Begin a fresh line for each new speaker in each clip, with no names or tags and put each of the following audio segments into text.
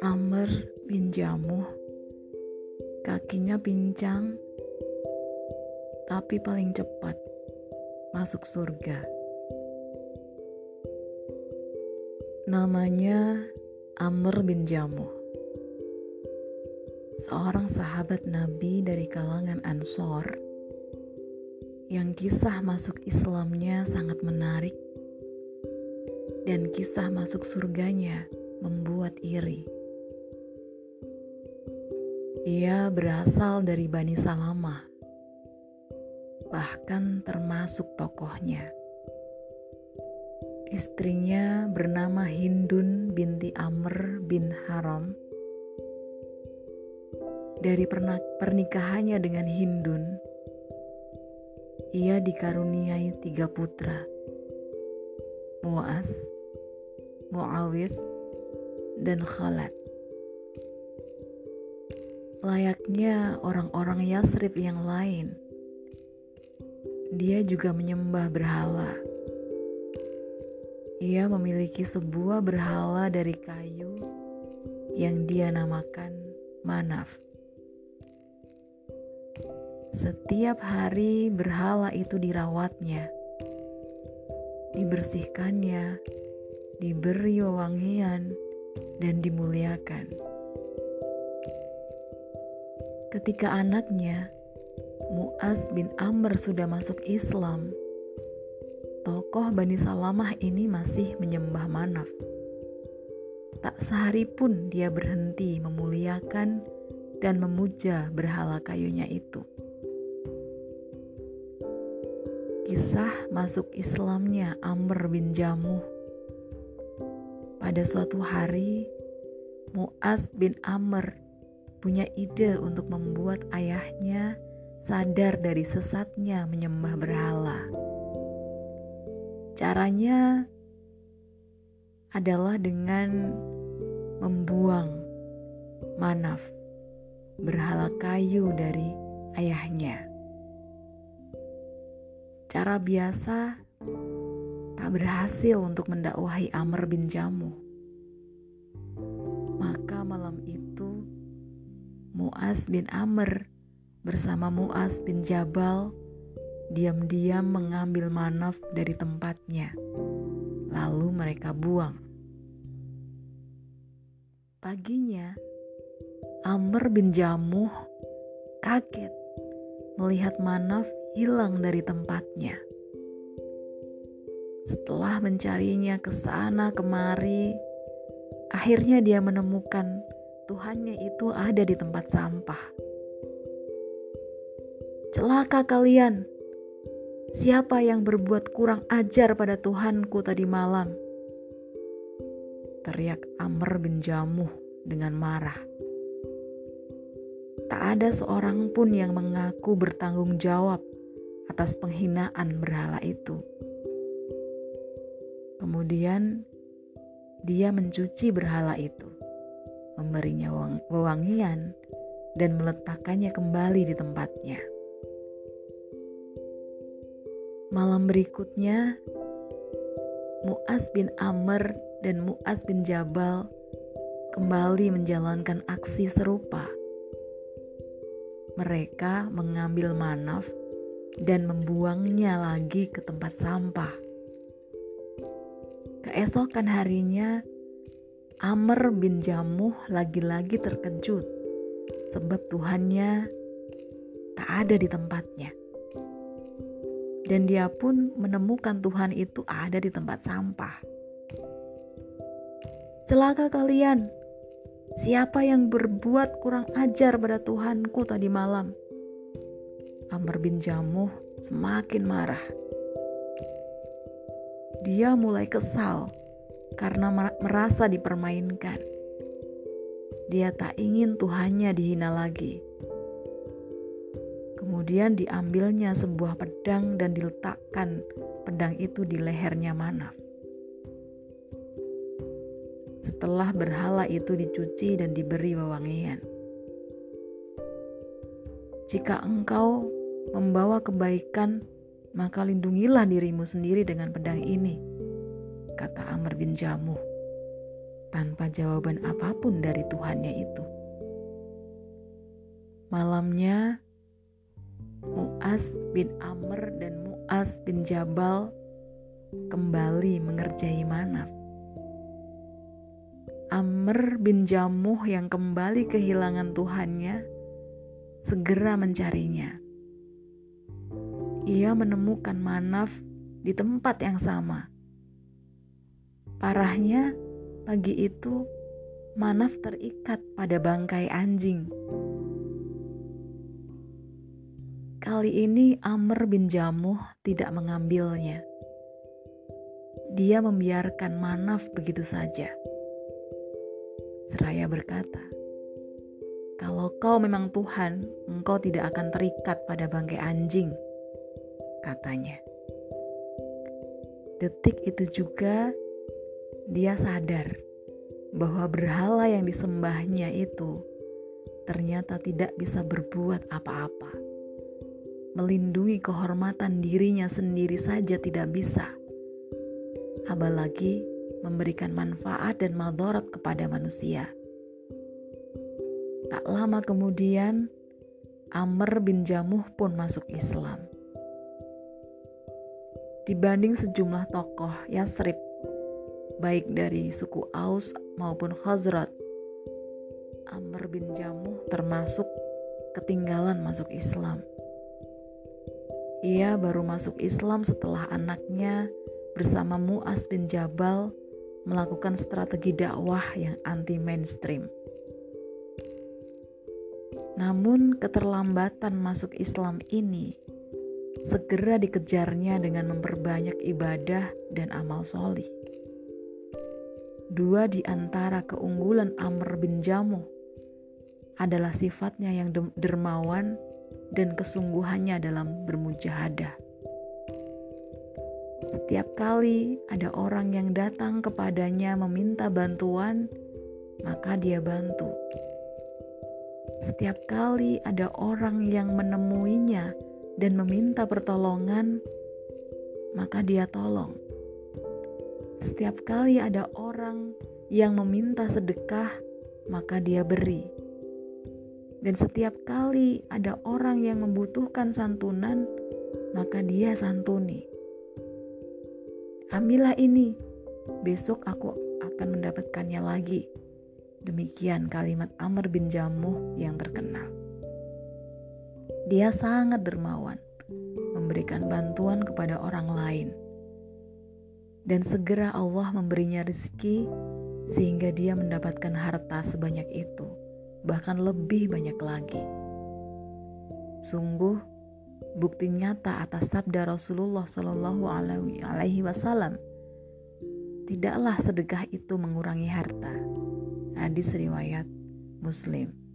Amr bin Jamuh kakinya pincang tapi paling cepat masuk surga. Namanya Amr bin Jamuh. Seorang sahabat Nabi dari kalangan Ansor yang kisah masuk Islamnya sangat menarik dan kisah masuk surganya membuat iri. Ia berasal dari Bani Salamah, bahkan termasuk tokohnya. Istrinya bernama Hindun binti Amr bin Haram. Dari pernikahannya dengan Hindun, ia dikaruniai tiga putra, Muaz, Muawid, dan Khalad layaknya orang-orang Yasrib yang lain. Dia juga menyembah berhala. Ia memiliki sebuah berhala dari kayu yang dia namakan Manaf. Setiap hari berhala itu dirawatnya, dibersihkannya, diberi wewangian, dan dimuliakan. Ketika anaknya, Muaz bin Amr sudah masuk Islam, tokoh Bani Salamah ini masih menyembah Manaf. Tak sehari pun dia berhenti memuliakan dan memuja berhala kayunya itu. Kisah masuk Islamnya Amr bin Jamuh. Pada suatu hari, Muaz bin Amr punya ide untuk membuat ayahnya sadar dari sesatnya menyembah berhala. Caranya adalah dengan membuang manaf berhala kayu dari ayahnya. Cara biasa tak berhasil untuk mendakwahi Amr bin Jamu. Maka malam itu Muaz bin Amr bersama Muaz bin Jabal diam-diam mengambil manaf dari tempatnya. Lalu mereka buang. Paginya, Amr bin Jamuh kaget melihat manaf hilang dari tempatnya. Setelah mencarinya ke sana kemari, akhirnya dia menemukan Tuhannya itu ada di tempat sampah. Celaka kalian! Siapa yang berbuat kurang ajar pada Tuhanku tadi malam? Teriak Amr bin Jamuh dengan marah. Tak ada seorang pun yang mengaku bertanggung jawab atas penghinaan berhala itu. Kemudian dia mencuci berhala itu memberinya wewangian, dan meletakkannya kembali di tempatnya. Malam berikutnya, Muaz bin Amr dan Muaz bin Jabal kembali menjalankan aksi serupa. Mereka mengambil manaf dan membuangnya lagi ke tempat sampah. Keesokan harinya, Amr bin Jamuh lagi-lagi terkejut sebab Tuhannya tak ada di tempatnya. Dan dia pun menemukan Tuhan itu ada di tempat sampah. Celaka kalian, siapa yang berbuat kurang ajar pada Tuhanku tadi malam? Amr bin Jamuh semakin marah. Dia mulai kesal karena merasa dipermainkan. Dia tak ingin Tuhannya dihina lagi. Kemudian diambilnya sebuah pedang dan diletakkan pedang itu di lehernya Manaf. Setelah berhala itu dicuci dan diberi wewangian. Jika engkau membawa kebaikan, maka lindungilah dirimu sendiri dengan pedang ini, kata Amr bin Jamuh, tanpa jawaban apa pun dari Tuhannya itu. Malamnya, Mu'az bin Amr dan Mu'az bin Jabal kembali mengerjai Manaf. Amr bin Jamuh yang kembali kehilangan Tuhannya segera mencarinya ia menemukan Manaf di tempat yang sama. Parahnya, pagi itu Manaf terikat pada bangkai anjing. Kali ini Amr bin Jamuh tidak mengambilnya. Dia membiarkan Manaf begitu saja. Seraya berkata, "Kalau kau memang Tuhan, engkau tidak akan terikat pada bangkai anjing." Katanya. Detik itu juga dia sadar bahwa berhala yang disembahnya itu ternyata tidak bisa berbuat apa-apa. Melindungi kehormatan dirinya sendiri saja tidak bisa. Apalagi memberikan manfaat dan madarat kepada manusia. Tak lama kemudian, Amr bin Jamuh pun masuk Islam dibanding sejumlah tokoh Yasrib, baik dari suku Aus maupun Khazraj. Amr bin Jamuh termasuk ketinggalan masuk Islam. Ia baru masuk Islam setelah anaknya bersama Mu'az bin Jabal melakukan strategi dakwah yang anti mainstream. Namun keterlambatan masuk Islam ini segera dikejarnya dengan memperbanyak ibadah dan amal solih. Dua di antara keunggulan Amr bin Jamuh adalah sifatnya yang dermawan dan kesungguhannya dalam bermujahadah. Setiap kali ada orang yang datang kepadanya meminta bantuan, maka dia bantu. Setiap kali ada orang yang menemuinya dan meminta pertolongan, maka dia tolong. Setiap kali ada orang yang meminta sedekah, maka dia beri. Dan setiap kali ada orang yang membutuhkan santunan, maka dia santuni. Ambillah ini, besok aku akan mendapatkannya lagi. Demikian kalimat Amr bin Jamuh yang terkenal. Dia sangat dermawan, memberikan bantuan kepada orang lain. Dan segera Allah memberinya rezeki sehingga dia mendapatkan harta sebanyak itu, bahkan lebih banyak lagi. Sungguh bukti nyata atas sabda Rasulullah Shallallahu Alaihi Wasallam. Tidaklah sedekah itu mengurangi harta. Hadis riwayat Muslim.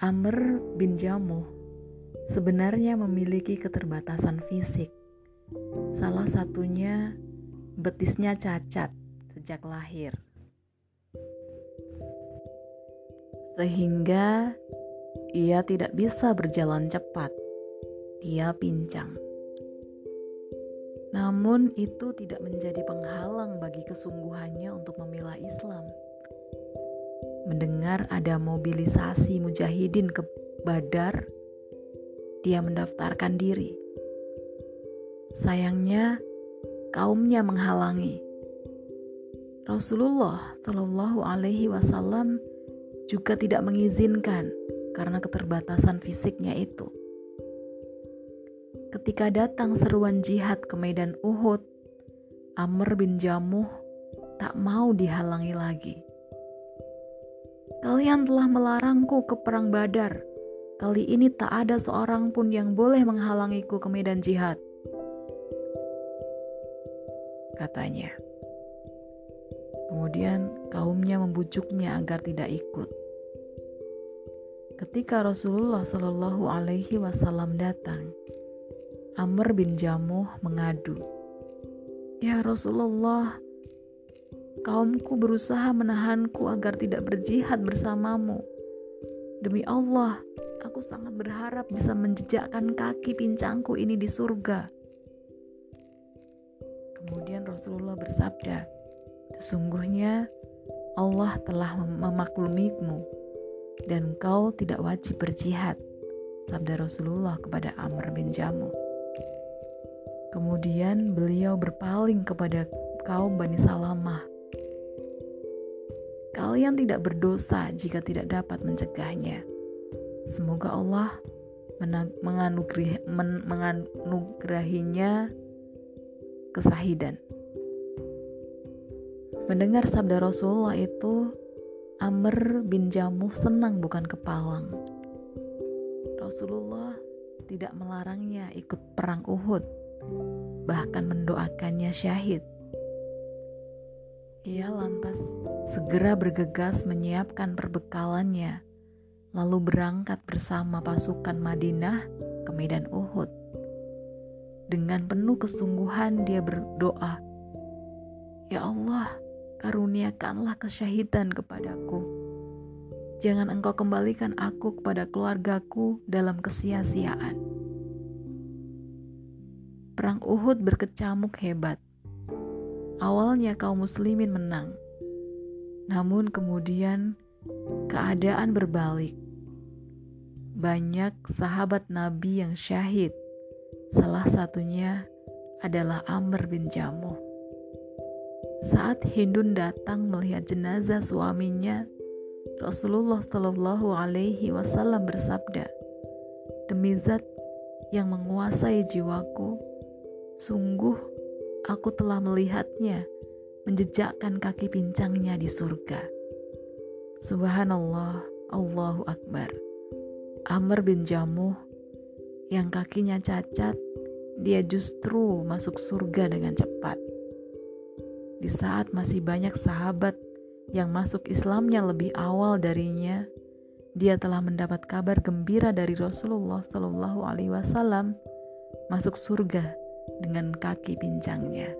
Amr bin Jamuh sebenarnya memiliki keterbatasan fisik. Salah satunya betisnya cacat sejak lahir. Sehingga ia tidak bisa berjalan cepat. Dia pincang. Namun itu tidak menjadi penghalang bagi kesungguhannya untuk memilah Islam mendengar ada mobilisasi mujahidin ke Badar, dia mendaftarkan diri. Sayangnya, kaumnya menghalangi. Rasulullah Shallallahu Alaihi Wasallam juga tidak mengizinkan karena keterbatasan fisiknya itu. Ketika datang seruan jihad ke medan Uhud, Amr bin Jamuh tak mau dihalangi lagi. Kalian telah melarangku ke perang Badar. Kali ini tak ada seorang pun yang boleh menghalangiku ke medan jihad. Katanya. Kemudian kaumnya membujuknya agar tidak ikut. Ketika Rasulullah Shallallahu Alaihi Wasallam datang, Amr bin Jamuh mengadu, "Ya Rasulullah, Kaumku berusaha menahanku agar tidak berjihad bersamamu. Demi Allah, Aku sangat berharap bisa menjejakkan kaki pincangku ini di surga. Kemudian Rasulullah bersabda, Sesungguhnya Allah telah memaklumimu dan kau tidak wajib berjihad. Sabda Rasulullah kepada Amr bin Jamu. Kemudian beliau berpaling kepada kaum Bani Salamah. Kalian tidak berdosa jika tidak dapat mencegahnya. Semoga Allah menganugerahinya kesahidan. Mendengar sabda Rasulullah itu, Amr bin Jamuh senang bukan kepalang. Rasulullah tidak melarangnya ikut perang Uhud, bahkan mendoakannya syahid. Ia lantas segera bergegas menyiapkan perbekalannya, lalu berangkat bersama pasukan Madinah ke medan Uhud. Dengan penuh kesungguhan dia berdoa, "Ya Allah, karuniakanlah kesyahidan kepadaku. Jangan engkau kembalikan aku kepada keluargaku dalam kesia-siaan. Perang Uhud berkecamuk hebat. Awalnya kaum muslimin menang. Namun kemudian keadaan berbalik. Banyak sahabat Nabi yang syahid. Salah satunya adalah Amr bin Jamuh. Saat Hindun datang melihat jenazah suaminya, Rasulullah Shallallahu Alaihi Wasallam bersabda, "Demi Zat yang menguasai jiwaku, sungguh aku telah melihatnya menjejakkan kaki pincangnya di surga." Subhanallah, Allahu Akbar. Amr bin Jamuh yang kakinya cacat, dia justru masuk surga dengan cepat di saat masih banyak sahabat yang masuk Islamnya lebih awal darinya, dia telah mendapat kabar gembira dari Rasulullah Shallallahu Alaihi Wasallam masuk surga dengan kaki pincangnya.